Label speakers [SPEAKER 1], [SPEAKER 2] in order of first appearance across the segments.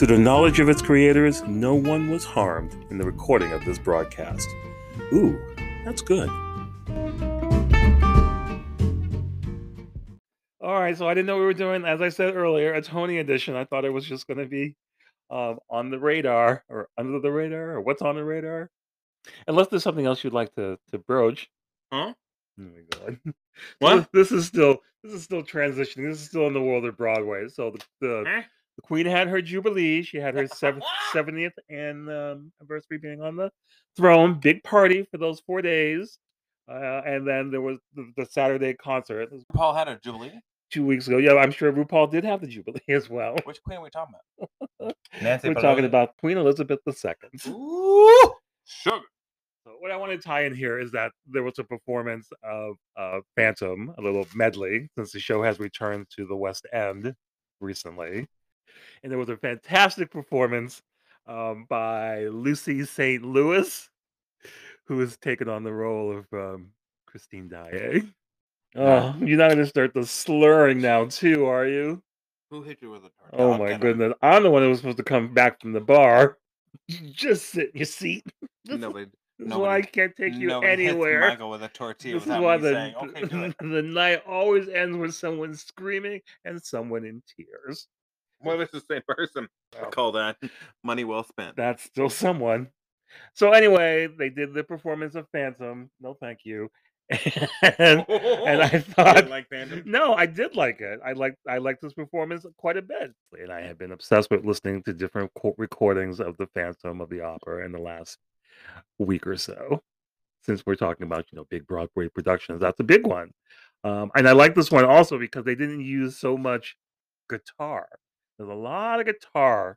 [SPEAKER 1] To the knowledge of its creators, no one was harmed in the recording of this broadcast. Ooh, that's good. All right, so I didn't know we were doing, as I said earlier, a Tony edition. I thought it was just going to be um, on the radar or under the radar or what's on the radar. Unless there's something else you'd like to to broach.
[SPEAKER 2] Huh?
[SPEAKER 1] Oh my god. So
[SPEAKER 2] What?
[SPEAKER 1] this, this is still this is still transitioning. This is still in the world of Broadway. So the the,
[SPEAKER 2] Huh?
[SPEAKER 1] The Queen had her jubilee. She had her seventh seventieth and um, anniversary being on the throne. Big party for those four days. Uh, and then there was the, the Saturday concert
[SPEAKER 2] Paul had a jubilee.
[SPEAKER 1] two weeks ago. Yeah, I'm sure RuPaul did have the jubilee as well.
[SPEAKER 2] Which queen are we talking about? Nancy
[SPEAKER 1] We're talking about Queen Elizabeth II.
[SPEAKER 2] Ooh, sugar.
[SPEAKER 1] So what I want to tie in here is that there was a performance of uh, Phantom, a little medley, since the show has returned to the West End recently, and there was a fantastic performance um, by Lucy St. Louis, who has taken on the role of um, Christine Daae. Oh, you're not going to start the slurring now, too, are you?
[SPEAKER 2] Who hit you with a torch?
[SPEAKER 1] Oh my goodness! I'm the one that was supposed to come back from the bar. Just sit in your seat.
[SPEAKER 2] Nobody,
[SPEAKER 1] this is why I can't take you
[SPEAKER 2] nobody
[SPEAKER 1] anywhere.
[SPEAKER 2] Michael with a tortilla
[SPEAKER 1] This is why the,
[SPEAKER 2] saying, "Okay,
[SPEAKER 1] the night always ends with someone screaming and someone in tears.
[SPEAKER 2] Well, it's the same person. I
[SPEAKER 1] Well,
[SPEAKER 2] call that money well spent.
[SPEAKER 1] that's still someone. So anyway, they did the performance of Phantom. No, thank you. and, and I thought,
[SPEAKER 2] like Phantom?
[SPEAKER 1] no, I did like it. I liked I liked this performance quite a bit. And I have been obsessed with listening to different co- recordings of the Phantom of the Opera in the last week or so. Since we're talking about you know big Broadway productions, that's a big one. Um, and I like this one also because they didn't use so much guitar. There's a lot of guitar,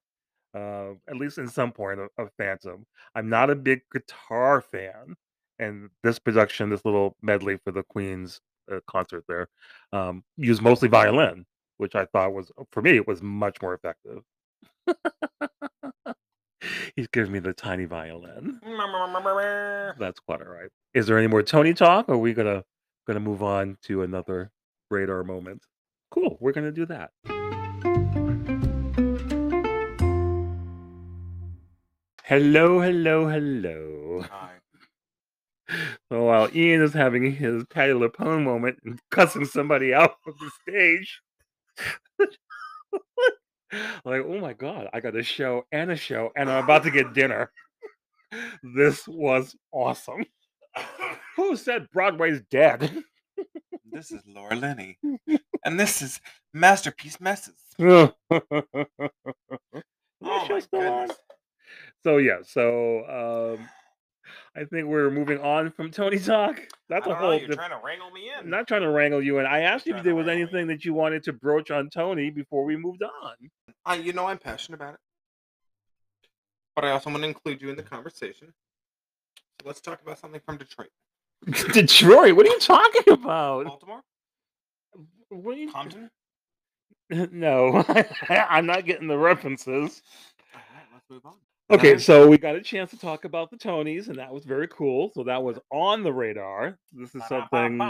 [SPEAKER 1] uh, at least in some point of, of Phantom. I'm not a big guitar fan, and this production, this little medley for the Queen's uh, concert there, um, used mostly violin, which I thought was for me it was much more effective. He's giving me the tiny violin. That's quite all right. Is there any more Tony talk? Or are we gonna gonna move on to another radar moment? Cool, we're gonna do that. Hello, hello, hello.
[SPEAKER 2] Hi.
[SPEAKER 1] So oh, while Ian is having his Patti LuPone moment and cussing somebody out from the stage, like, oh my god, I got a show and a show, and I'm about to get dinner. This was awesome. Who said Broadway's dead?
[SPEAKER 2] This is Laura Linney, and this is Masterpiece Messes. Oh my
[SPEAKER 1] on? So yeah, so um I think we're moving on from Tony Talk. That's a
[SPEAKER 2] don't know,
[SPEAKER 1] whole
[SPEAKER 2] you're
[SPEAKER 1] diff-
[SPEAKER 2] trying to wrangle me in.
[SPEAKER 1] I'm not trying to wrangle you in. I asked you if there was anything that you wanted to broach on Tony before we moved on.
[SPEAKER 2] I, you know, I'm passionate about it, but I also want to include you in the conversation. So let's talk about something from Detroit,
[SPEAKER 1] Detroit, what are you talking about?
[SPEAKER 2] Baltimore,
[SPEAKER 1] What are you
[SPEAKER 2] Compton.
[SPEAKER 1] No, I'm not getting the references.
[SPEAKER 2] All right, let's move on.
[SPEAKER 1] Okay, so we got a chance to talk about the Tonys, and that was very cool. So that was on the radar. This is something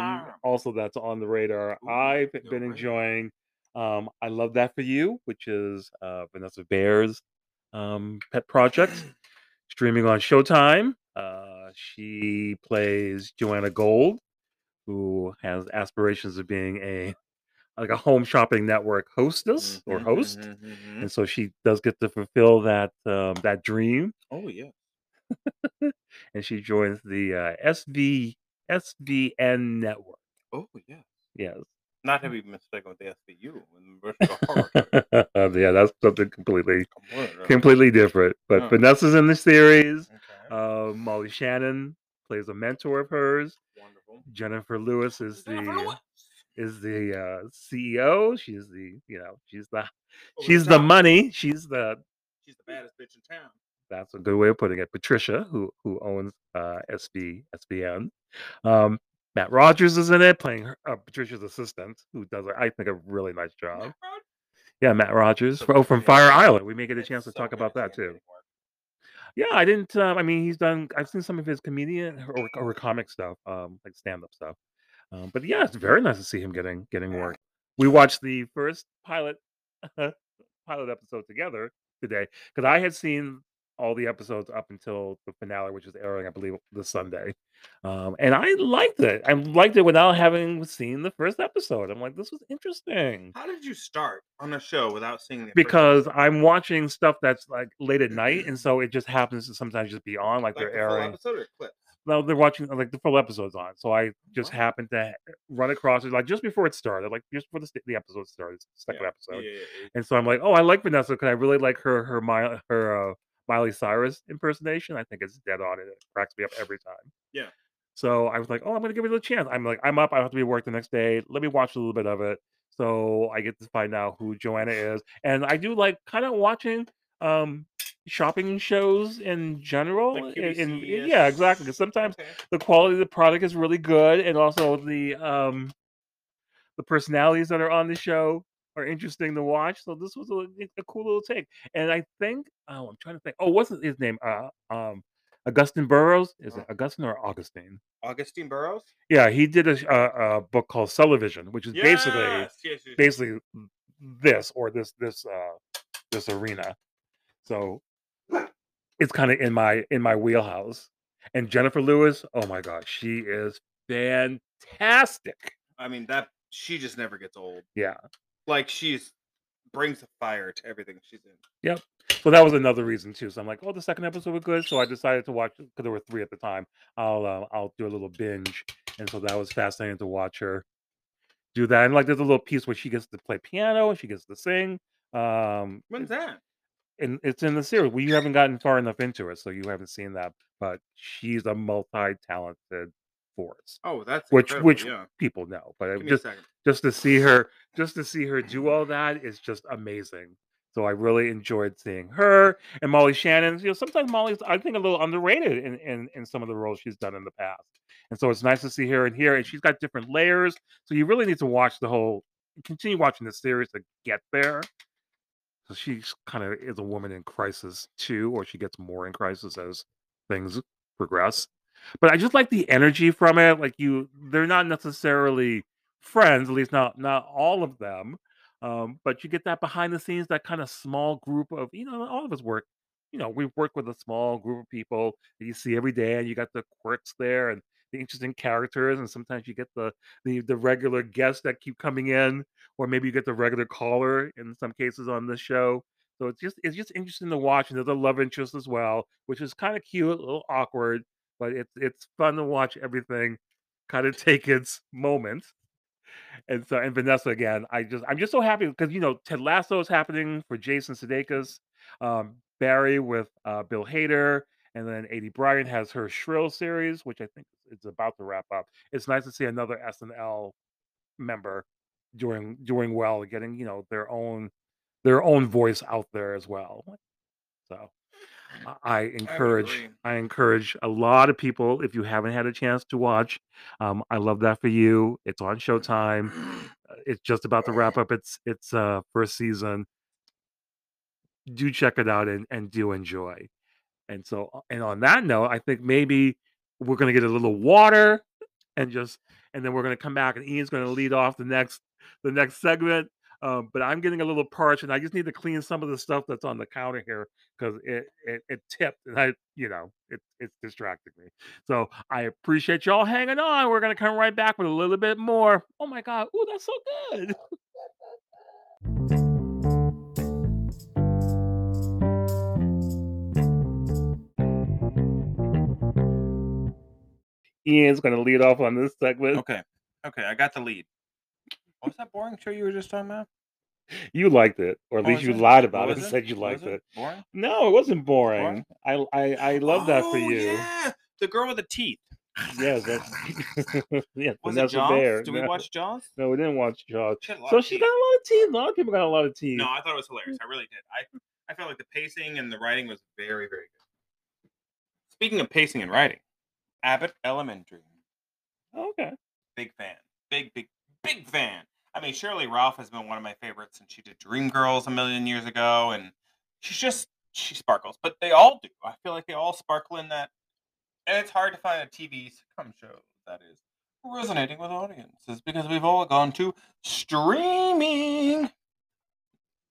[SPEAKER 1] also that's on the radar. I've been enjoying. Um, I love that for you, which is uh, Vanessa Bayer's um, pet project, streaming on Showtime. Uh, she plays Joanna Gold, who has aspirations of being a like a home shopping network hostess or
[SPEAKER 2] Mhm,
[SPEAKER 1] host
[SPEAKER 2] mhm, mhm.
[SPEAKER 1] and so she does get to fulfill that um, that dream
[SPEAKER 2] Oh yeah.
[SPEAKER 1] and she joins the uh, SV SVN network.
[SPEAKER 2] Oh yeah.
[SPEAKER 1] Yes,
[SPEAKER 2] Not to be mistaken with the SVU and Bristol Horror. Show.
[SPEAKER 1] yeah, that's something completely
[SPEAKER 2] Completely.
[SPEAKER 1] different. But
[SPEAKER 2] Oh.
[SPEAKER 1] Vanessa's in the series.
[SPEAKER 2] Okay.
[SPEAKER 1] Uh, Molly Shannon plays a mentor of hers.
[SPEAKER 2] Wonderful.
[SPEAKER 1] Jennifer Lewis is the. Is the uh, CEO. She's the you know she's the
[SPEAKER 2] Over
[SPEAKER 1] she's the money. She's the
[SPEAKER 2] She's the baddest bitch in town.
[SPEAKER 1] that's a good way of putting it. Patricia, who who owns uh, SV SVN. Um, Matt Rogers is in it, playing her, uh, Patricia's assistant, who does, I think, a really nice job.
[SPEAKER 2] Matt
[SPEAKER 1] Yeah, Matt Rogers.
[SPEAKER 2] So
[SPEAKER 1] oh, from Fire. Island. We may get a
[SPEAKER 2] It's
[SPEAKER 1] chance to
[SPEAKER 2] so
[SPEAKER 1] talk about that too. Yeah, I didn't. Um, I mean, he's done. I've seen some of his comedian or, or comic stuff, um, like stand up stuff. Um, but yeah, it's very nice to see him getting getting work. We watched the first pilot pilot episode together today because I had seen all the episodes up until the finale, which is airing, I believe, this Sunday. Um, and I liked it. I liked it without having seen the first episode. I'm like, this was interesting
[SPEAKER 2] How did you start on a show without seeing it?
[SPEAKER 1] because
[SPEAKER 2] episode?
[SPEAKER 1] I'm watching stuff that's like late at night, and so it just happens to sometimes just be on, like,
[SPEAKER 2] like
[SPEAKER 1] they're
[SPEAKER 2] the full
[SPEAKER 1] airing.
[SPEAKER 2] episode or clips?
[SPEAKER 1] No, they're watching like the full episodes on. So I just
[SPEAKER 2] Wow.
[SPEAKER 1] happened to run across it like just before it started, like just before the, st- the episode started, second
[SPEAKER 2] Yeah,
[SPEAKER 1] episode.
[SPEAKER 2] yeah, yeah, yeah.
[SPEAKER 1] And so I'm like, oh, I like Vanessa because I really like her her my her uh, Miley Cyrus impersonation. I think it's dead on it. It cracks me up every time.
[SPEAKER 2] Yeah.
[SPEAKER 1] So I was like, oh, I'm gonna give it a chance. I'm like, I'm up. I have to be at work the next day. Let me watch a little bit of it. So I get to find out who Joanna is, and I do like kind of watching um shopping shows in general.
[SPEAKER 2] Like QVC-ish?
[SPEAKER 1] yeah, exactly. 'cause sometimes
[SPEAKER 2] Okay.
[SPEAKER 1] the quality of the product is really good and also the um the personalities that are on the show are interesting to watch so this was a, a cool little take and i think oh i'm trying to think oh what's his name uh um augusten burroughs is it
[SPEAKER 2] Uh.
[SPEAKER 1] augustine or augustine
[SPEAKER 2] Augusten Burroughs.
[SPEAKER 1] yeah he did a, a, a book called Sellevision, which is basically
[SPEAKER 2] Yes, yes, yes.
[SPEAKER 1] basically this or this this uh this arena so it's kind of in my in my wheelhouse and jennifer lewis oh my god she is fantastic
[SPEAKER 2] I mean that she just never gets old.
[SPEAKER 1] yeah
[SPEAKER 2] Like she's brings a fire to everything she's in. Yep.
[SPEAKER 1] So that was another reason too so i'm like oh the second episode was good so i decided to watch because there were three at the time i'll uh, i'll do a little binge and so that was fascinating to watch her do that and like there's a little piece where she gets to play piano and she gets to sing um
[SPEAKER 2] When's that?
[SPEAKER 1] and it's in the series. We haven't gotten far enough into it, so you haven't seen that. But she's a multi-talented force,
[SPEAKER 2] Oh, that's
[SPEAKER 1] which which
[SPEAKER 2] yeah.
[SPEAKER 1] people know. But just just to see her, just to see her do all that is just amazing. So I really enjoyed seeing her and Molly Shannon. You know, sometimes Molly's I think a little underrated in in, in some of the roles she's done in the past. And so it's nice to see her in here, and she's got different layers. So you really need to watch the whole, continue watching the series to get there. So she's kind of is a woman in crisis too, or she gets more in crisis as things progress. But I just like the energy from it. Like you, they're not necessarily friends, at least not not all of them. Um, but you get that behind the scenes, that kind of small group of you know, all of us work. You know, we work with a small group of people that you see every day, and you got the quirks there and the interesting characters, and sometimes you get the the the regular guests that keep coming in or maybe you get the regular caller in some cases on this show. So it's just it's just interesting to watch, and there's a love interest as well, which is kind of cute, a little awkward, but it's it's fun to watch everything kind of take its moment. And so, and Vanessa again, I just I'm just so happy because you know Ted Lasso is happening for Jason Sudeikis, um, Barry with uh, Bill Hader, and then Aidy Bryant has her Shrill series, which I think is about to wrap up. It's nice to see another SNL member doing doing well, getting you know their own their own voice out there as well. So I- I encourage
[SPEAKER 2] agree.
[SPEAKER 1] I encourage a lot of people if you haven't had a chance to watch. Um, I love that for you. It's on Showtime. Uh, It's just about to wrap up its its uh, first season. Do check it out and, and do enjoy. And so, and on that note, I think maybe we're gonna get a little water and just and then we're going to come back and Ian's going to lead off the next the next segment. Um, but I'm getting a little parched and I just need to clean some of the stuff that's on the counter here because it, it it tipped and I you know it it's distracting me. So I appreciate y'all hanging on. We're gonna come right back with a little bit more. Oh my god, ooh, that's so good. Ian's gonna lead off on this segment.
[SPEAKER 2] Okay. Okay, I got the lead. Was that boring show you were just talking about?
[SPEAKER 1] You liked it, or at
[SPEAKER 2] Oh,
[SPEAKER 1] least you
[SPEAKER 2] it?
[SPEAKER 1] lied about it and said you liked it.
[SPEAKER 2] Boring?
[SPEAKER 1] No, it wasn't boring. I I I love that for
[SPEAKER 2] Oh,
[SPEAKER 1] you.
[SPEAKER 2] Yeah, the girl with the teeth.
[SPEAKER 1] Yes, that's yeah.
[SPEAKER 2] Was
[SPEAKER 1] Vanessa
[SPEAKER 2] it Jaws?
[SPEAKER 1] Bayer.
[SPEAKER 2] Did we
[SPEAKER 1] no,
[SPEAKER 2] watch Jaws?
[SPEAKER 1] No, we didn't watch Jaws.
[SPEAKER 2] She had a lot
[SPEAKER 1] So
[SPEAKER 2] teeth.
[SPEAKER 1] got a lot of teeth. A lot of people got a lot of teeth.
[SPEAKER 2] No, I thought it was hilarious. I really did. I I felt like the pacing and the writing was very, very good. Speaking of pacing and writing, Abbott Elementary.
[SPEAKER 1] Oh, okay.
[SPEAKER 2] Big fan. Big, big, big fan. I mean, Sheryl Lee Ralph has been one of my favorites since she did Dreamgirls a million years ago, and she's just she sparkles. But they all do. I feel like they all sparkle in that. And it's hard to find a TV sitcom show that is resonating with audiences because we've all gone to streaming.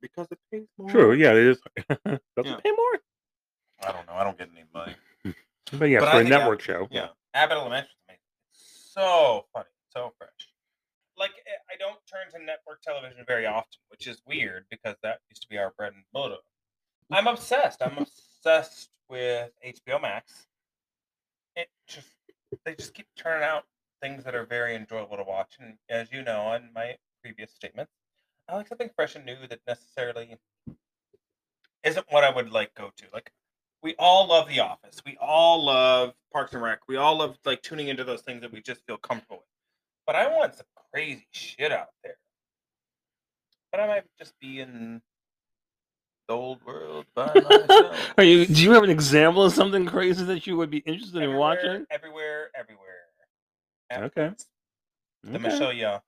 [SPEAKER 2] because it pays more.
[SPEAKER 1] True, yeah, it is. Does
[SPEAKER 2] Yeah.
[SPEAKER 1] it pay more?
[SPEAKER 2] I don't know. I don't get any money.
[SPEAKER 1] But yeah,
[SPEAKER 2] But
[SPEAKER 1] for
[SPEAKER 2] I
[SPEAKER 1] a network show.
[SPEAKER 2] Yeah, Abbott Elementary is amazing. So funny, so fresh. Like eh, I don't turn to network television very often, which is weird because that used to be our bread and butter. I'm obsessed. I'm obsessed with HBO Max. It just they just keep turning out things that are very enjoyable to watch, and as you know on my previous statements, I like something fresh and new that necessarily isn't what I would like go to. Like we all love The Office. We all love Parks and Rec. We all love like tuning into those things that we just feel comfortable with. But I want some crazy shit out there. But I might just be in the old world by myself.
[SPEAKER 1] Are you? Do you have an example of something crazy that you would be interested in watching?
[SPEAKER 2] everywhere, everywhere.
[SPEAKER 1] Okay.
[SPEAKER 2] Netflix. The
[SPEAKER 1] Okay.
[SPEAKER 2] Michelle Yeoh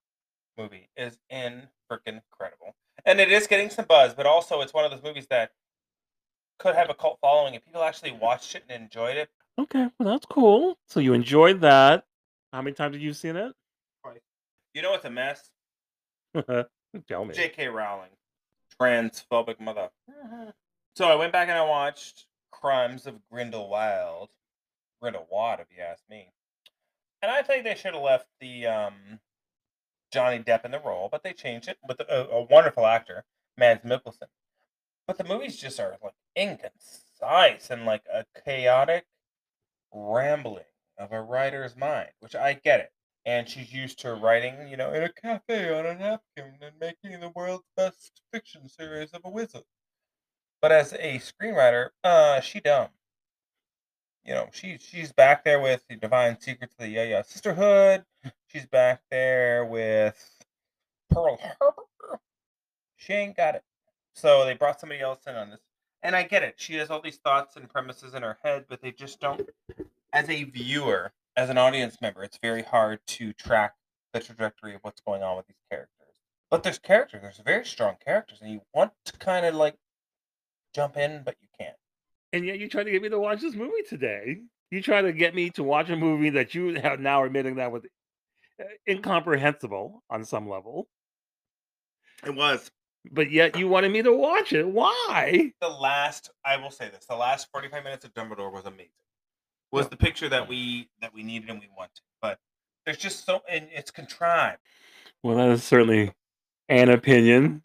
[SPEAKER 2] movie is in freaking incredible, and it is getting some buzz. But also, it's one of those movies that could have a cult following, and people actually watched it and enjoyed it.
[SPEAKER 1] Okay, well that's cool. So you enjoyed that. How many times have you seen it?
[SPEAKER 2] You know what's a mess?
[SPEAKER 1] Tell me.
[SPEAKER 2] J.K. Rowling, transphobic mother. So I went back and I watched Crimes of Grindelwald, Grindelwald, if you ask me. And I think they should have left the um, Johnny Depp in the role, but they changed it with a, a wonderful actor, Mads Mikkelsen. But the movies just are like inconcise and like a chaotic rambling of a writer's mind, which I get it. And she's used to writing, you know, in a cafe on a napkin and making the world's best fiction series of a wizard. But as a screenwriter, uh, she dumb. You know, she she's back there with the Divine Secrets of the Yeah Yeah Sisterhood. She's back there with Pearl Harbor. She ain't got it. So they brought somebody else in on this. And I get it. She has all these thoughts and premises in her head, but they just don't as a viewer, as an audience member, it's very hard to track the trajectory of what's going on with these characters. But there's characters, there's very strong characters, and you want to kind of like jump in, but you can't.
[SPEAKER 1] And yet you try to get me to watch this movie today. You try to get me to watch a movie that you have now admitting that was uh, incomprehensible on some level,
[SPEAKER 2] It was
[SPEAKER 1] but yet you wanted me to watch it. Why?
[SPEAKER 2] the last. I will say this: the last forty-five minutes of Dumbledore was amazing. Was
[SPEAKER 1] Yeah.
[SPEAKER 2] the picture that we that we needed and we wanted, but there's just so and it's contrived.
[SPEAKER 1] Well, that is certainly an opinion.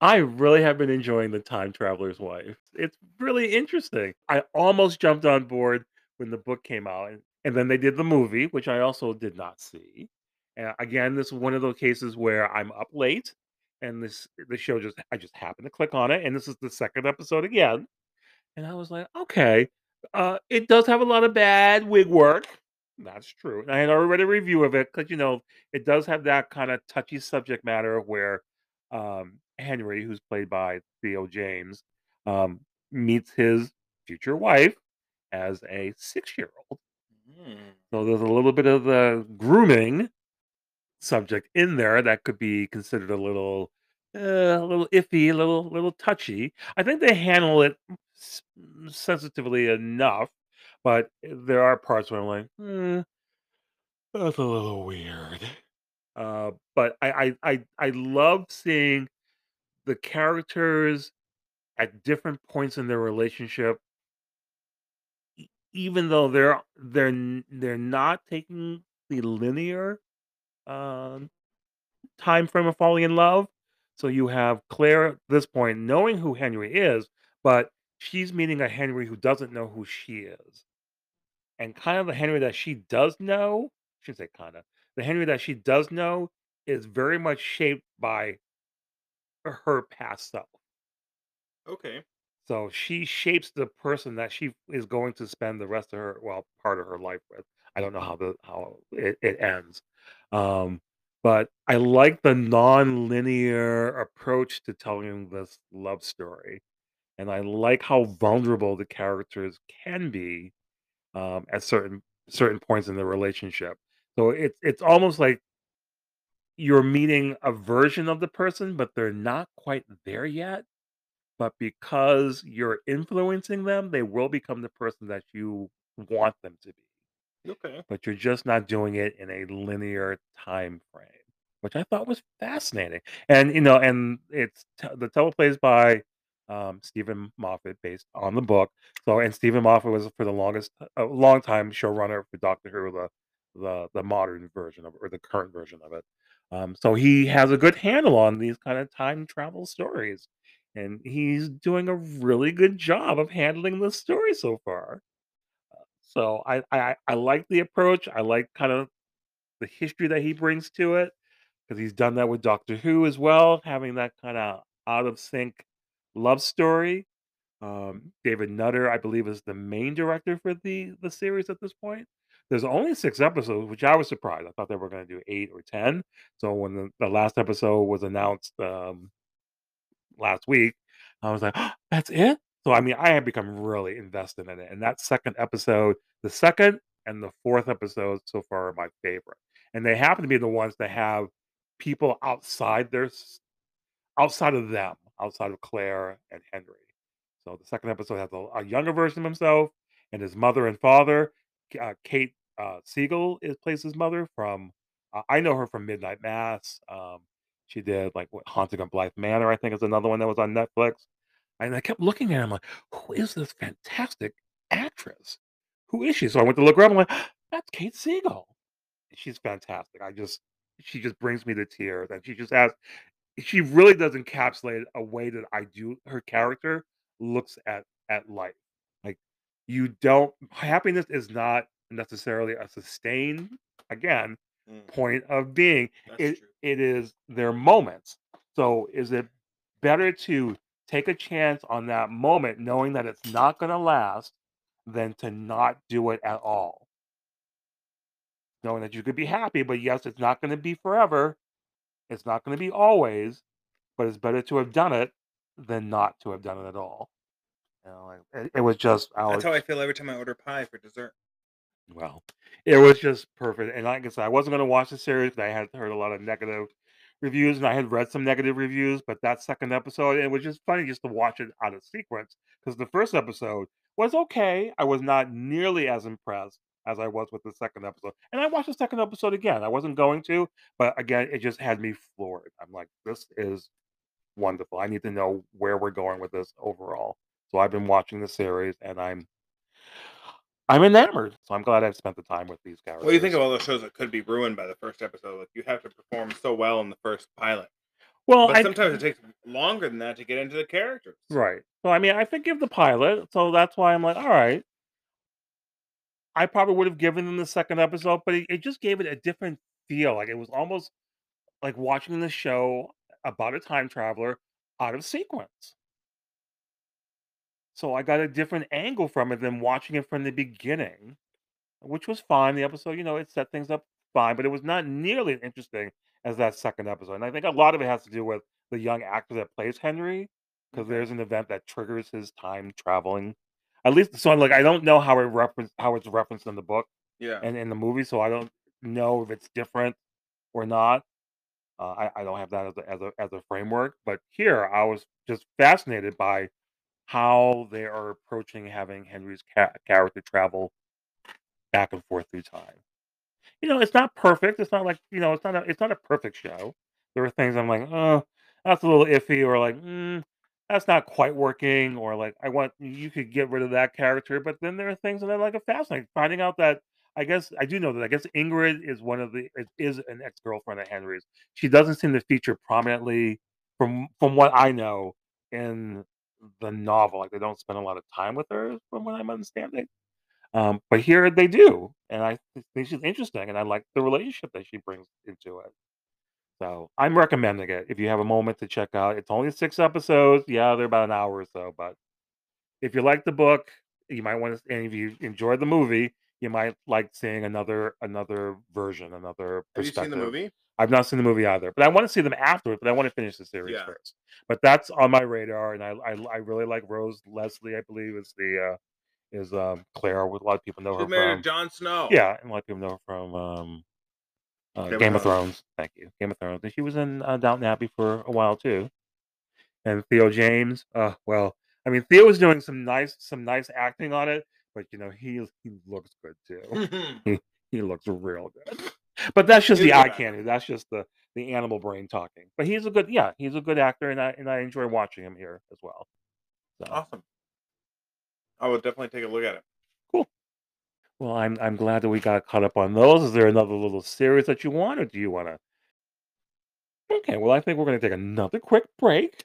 [SPEAKER 1] I really have been enjoying The Time Traveler's Wife. It's really interesting. I almost jumped on board when the book came out, and, and then they did the movie, which I also did not see. And again, this is one of those cases where I'm up late, and this the show just I just happened to click on it, and this is the second episode again, and I was like, okay, uh, it does have a lot of bad wig work. That's true. And I had already read a review of it because you know it does have that kind of touchy subject matter where um, Henry, who's played by Theo James, um, meets his future wife as a six-year-old. So there's a little bit of the grooming subject in there that could be considered a little, a little iffy, a little, little touchy. I think they handle it s- sensitively enough, but there are parts where I'm like, hmm, that's a little weird. Uh, but I, I, I, I love seeing the characters at different points in their relationship even though they're they're they're not taking the linear um time frame of falling in love so you have claire at this point knowing who henry is but she's meeting a henry who doesn't know who she is and kind of the henry that she does know I shouldn't say kind of the henry that she does know is very much shaped by her past self
[SPEAKER 2] Okay.
[SPEAKER 1] So she shapes the person that she is going to spend the rest of her, well, part of her life with. I don't know how the how it, it ends, um, but I like the non-linear approach to telling this love story, and I like how vulnerable the characters can be um, at certain certain points in the relationship. So it's it's almost like you're meeting a version of the person, but they're not quite there yet but because you're influencing them, they will become the person that you want them to be.
[SPEAKER 2] Okay.
[SPEAKER 1] But you're just not doing it in a linear time frame. which I thought was fascinating. And you know, and it's t- the teleplays by um, Steven Moffat, based on the book. So, and Steven Moffat was for the longest, a long time showrunner for Doctor Who, the the the modern version of or the current version of it. Um, so he has a good handle on these kind of time travel stories, and he's doing a really good job of handling the story so far. So I I I like the approach. I like kind of the history that he brings to it because he's done that with Doctor Who as well, having that kind of out of sync love story. Um, David Nutter, I believe, is the main director for the the series at this point. There's only six episodes, which I was surprised. I thought they were going to do eight or ten. So when the, the last episode was announced um, last week, I was like, "That's it." So I mean, I have become really invested in it. And that second episode, the second and the fourth episode so far are my favorite. And they happen to be the ones that have people outside their outside of them, outside of Claire and Henry. So the second episode has a, a younger version of himself and his mother and father. Uh, Kate uh, Siegel is plays his mother from. Uh, I know her from Midnight Mass. Um, she did like what, Haunting of Blythe Manor. I think is another one that was on Netflix. And I kept looking at him like, who is this fantastic actress? Who is she? So I went to look her up. I'm like, that's Kate Siegel. She's fantastic. I just she just brings me to tears, and she just has she really does encapsulate a way that I do her character looks at at life. Like you don't happiness is not necessarily a sustained again
[SPEAKER 2] Mm,
[SPEAKER 1] point of being.
[SPEAKER 2] that's
[SPEAKER 1] It
[SPEAKER 2] true.
[SPEAKER 1] it is their moments. So is it better to take a chance on that moment knowing that it's not going to last than to not do it at all? Knowing that you could be happy, but yes, it's not going to be forever. It's not going to be always, but it's better to have done it than not to have done it at all. You know, like, it, it was just I
[SPEAKER 2] That's how I feel every time I order pie for dessert.
[SPEAKER 1] well, it was just perfect. And like I said, I wasn't going to watch the series because I had heard a lot of negative reviews and I had read some negative reviews. But that second episode, it was just funny just to watch it out of sequence because the first episode was okay. I was not nearly as impressed as I was with the second episode. And I watched the second episode again. I wasn't going to, but again, it just had me floored. I'm like, this is wonderful. I need to know where we're going with this overall. So I've been watching the series and I'm I'm enamored. So I'm glad I've spent the time with these characters.
[SPEAKER 2] What do you think of all those shows that could be ruined by the first episode? Like you have to perform so well in the first pilot,
[SPEAKER 1] Well,
[SPEAKER 2] but
[SPEAKER 1] I
[SPEAKER 2] sometimes it takes longer than that to get into the characters.
[SPEAKER 1] right. So I mean, I forgive the pilot, so that's why I'm like, all right. I probably would have given them the second episode, but it, it just gave it a different feel. Like it was almost like watching the show about a time traveler out of sequence. So I got a different angle from it than watching it from the beginning, which was fine. The episode, you know, it set things up fine, but it was not nearly as interesting as that second episode. And I think a lot of it has to do with the young actor that plays Henry, because there's an event that triggers his time traveling. At least, so like I don't know how it reference how it's referenced in the book
[SPEAKER 2] Yeah.
[SPEAKER 1] and in the movie, so I don't know if it's different or not. Uh, I, I don't have that as a, as a as a framework, but here I was just fascinated by how they are approaching having Henry's ca- character travel back and forth through time. You know, it's not perfect. It's not like you know, it's not a it's not a perfect show. There are things I'm like, oh, that's a little iffy, or like, mm, that's not quite working, or like, I want you could get rid of that character. But then there are things that I like are fascinating. Finding out that I guess I do know that I guess Ingrid is one of the is, is an ex girlfriend of Henry's. She doesn't seem to feature prominently from from what I know in the novel. Like they don't spend a lot of time with her, from what I'm understanding. Um, but here they do, and I think she's interesting, and I like the relationship that she brings into it. So I'm recommending it if you have a moment to check out. It's only six episodes. Yeah, they're about an hour or so, but if you like the book, you might want to, and if you enjoyed the movie, you might like seeing another another version, another
[SPEAKER 2] Have you seen the movie?
[SPEAKER 1] I've not seen the movie either, but I want to see them afterwards. But I want to finish the series
[SPEAKER 2] Yeah.
[SPEAKER 1] first. But that's on my radar, and I I, I really like Rose Leslie. I believe is the uh, is um, Claire. A lot of people know her
[SPEAKER 2] married Jon Snow.
[SPEAKER 1] Yeah, and a lot of people know her from um, uh,
[SPEAKER 2] Game of
[SPEAKER 1] Game of
[SPEAKER 2] Thrones.
[SPEAKER 1] Thrones. Thank you, Game of Thrones. And she was in uh, Downton Abbey for a while too. And Theo James. Uh, well, I mean, Theo was doing some nice some nice acting on it, but you know he he looks good too. He he looks real good. But that's just the eye candy. That's just the the animal brain talking. But he's a good, yeah, he's a good actor, and I and I enjoy watching him here as well. So
[SPEAKER 2] Awesome. I will definitely take a look at it.
[SPEAKER 1] cool. Well, I'm I'm glad that we got caught up on those. Is there another little series that you want, or do you want to? Okay, well, I think we're going to take another quick break,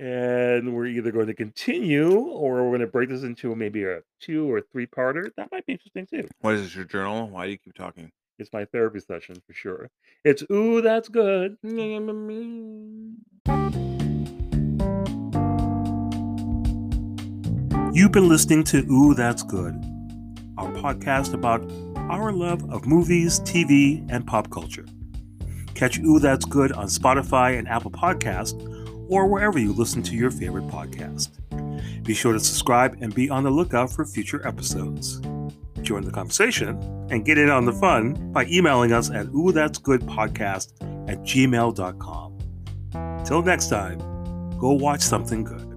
[SPEAKER 1] and we're either going to continue or we're going to break this into maybe a two or three parter. That might be interesting too.
[SPEAKER 2] What is this, your journal? Why do you keep talking?
[SPEAKER 1] It's my therapy session for sure. It's ooh, that's good. You've been listening to Ooh, That's Good, our podcast about our love of movies, TV, and pop culture. Catch Ooh, That's Good on Spotify and Apple Podcast, or wherever you listen to your favorite podcast. Be sure to subscribe and be on the lookout for future episodes. Join the conversation and get in on the fun by emailing us at ooh that's good podcast at gmail.com. Till next time, go watch something good.